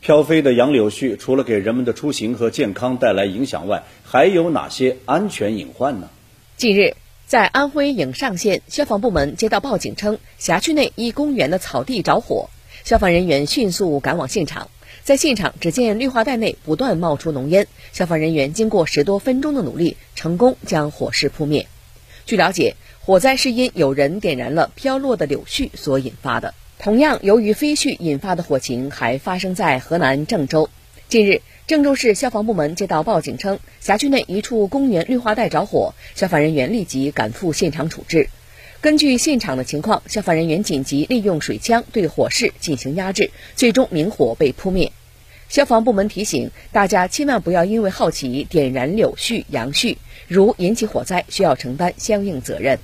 飘飞的杨柳絮除了给人们的出行和健康带来影响外，还有哪些安全隐患呢？近日，在安徽颍上县，消防部门接到报警称，辖区内一公园的草地着火，消防人员迅速赶往现场。在现场，只见绿化带内不断冒出浓烟，消防人员经过十多分钟的努力，成功将火势扑灭。据了解，火灾是因有人点燃了飘落的柳絮所引发的。同样，由于飞絮引发的火情还发生在河南郑州。近日，郑州市消防部门接到报警称，辖区内一处公园绿化带着火，消防人员立即赶赴现场处置。根据现场的情况，消防人员紧急利用水枪对火势进行压制，最终明火被扑灭。消防部门提醒大家，千万不要因为好奇点燃柳絮、杨絮，如引起火灾，需要承担相应责任。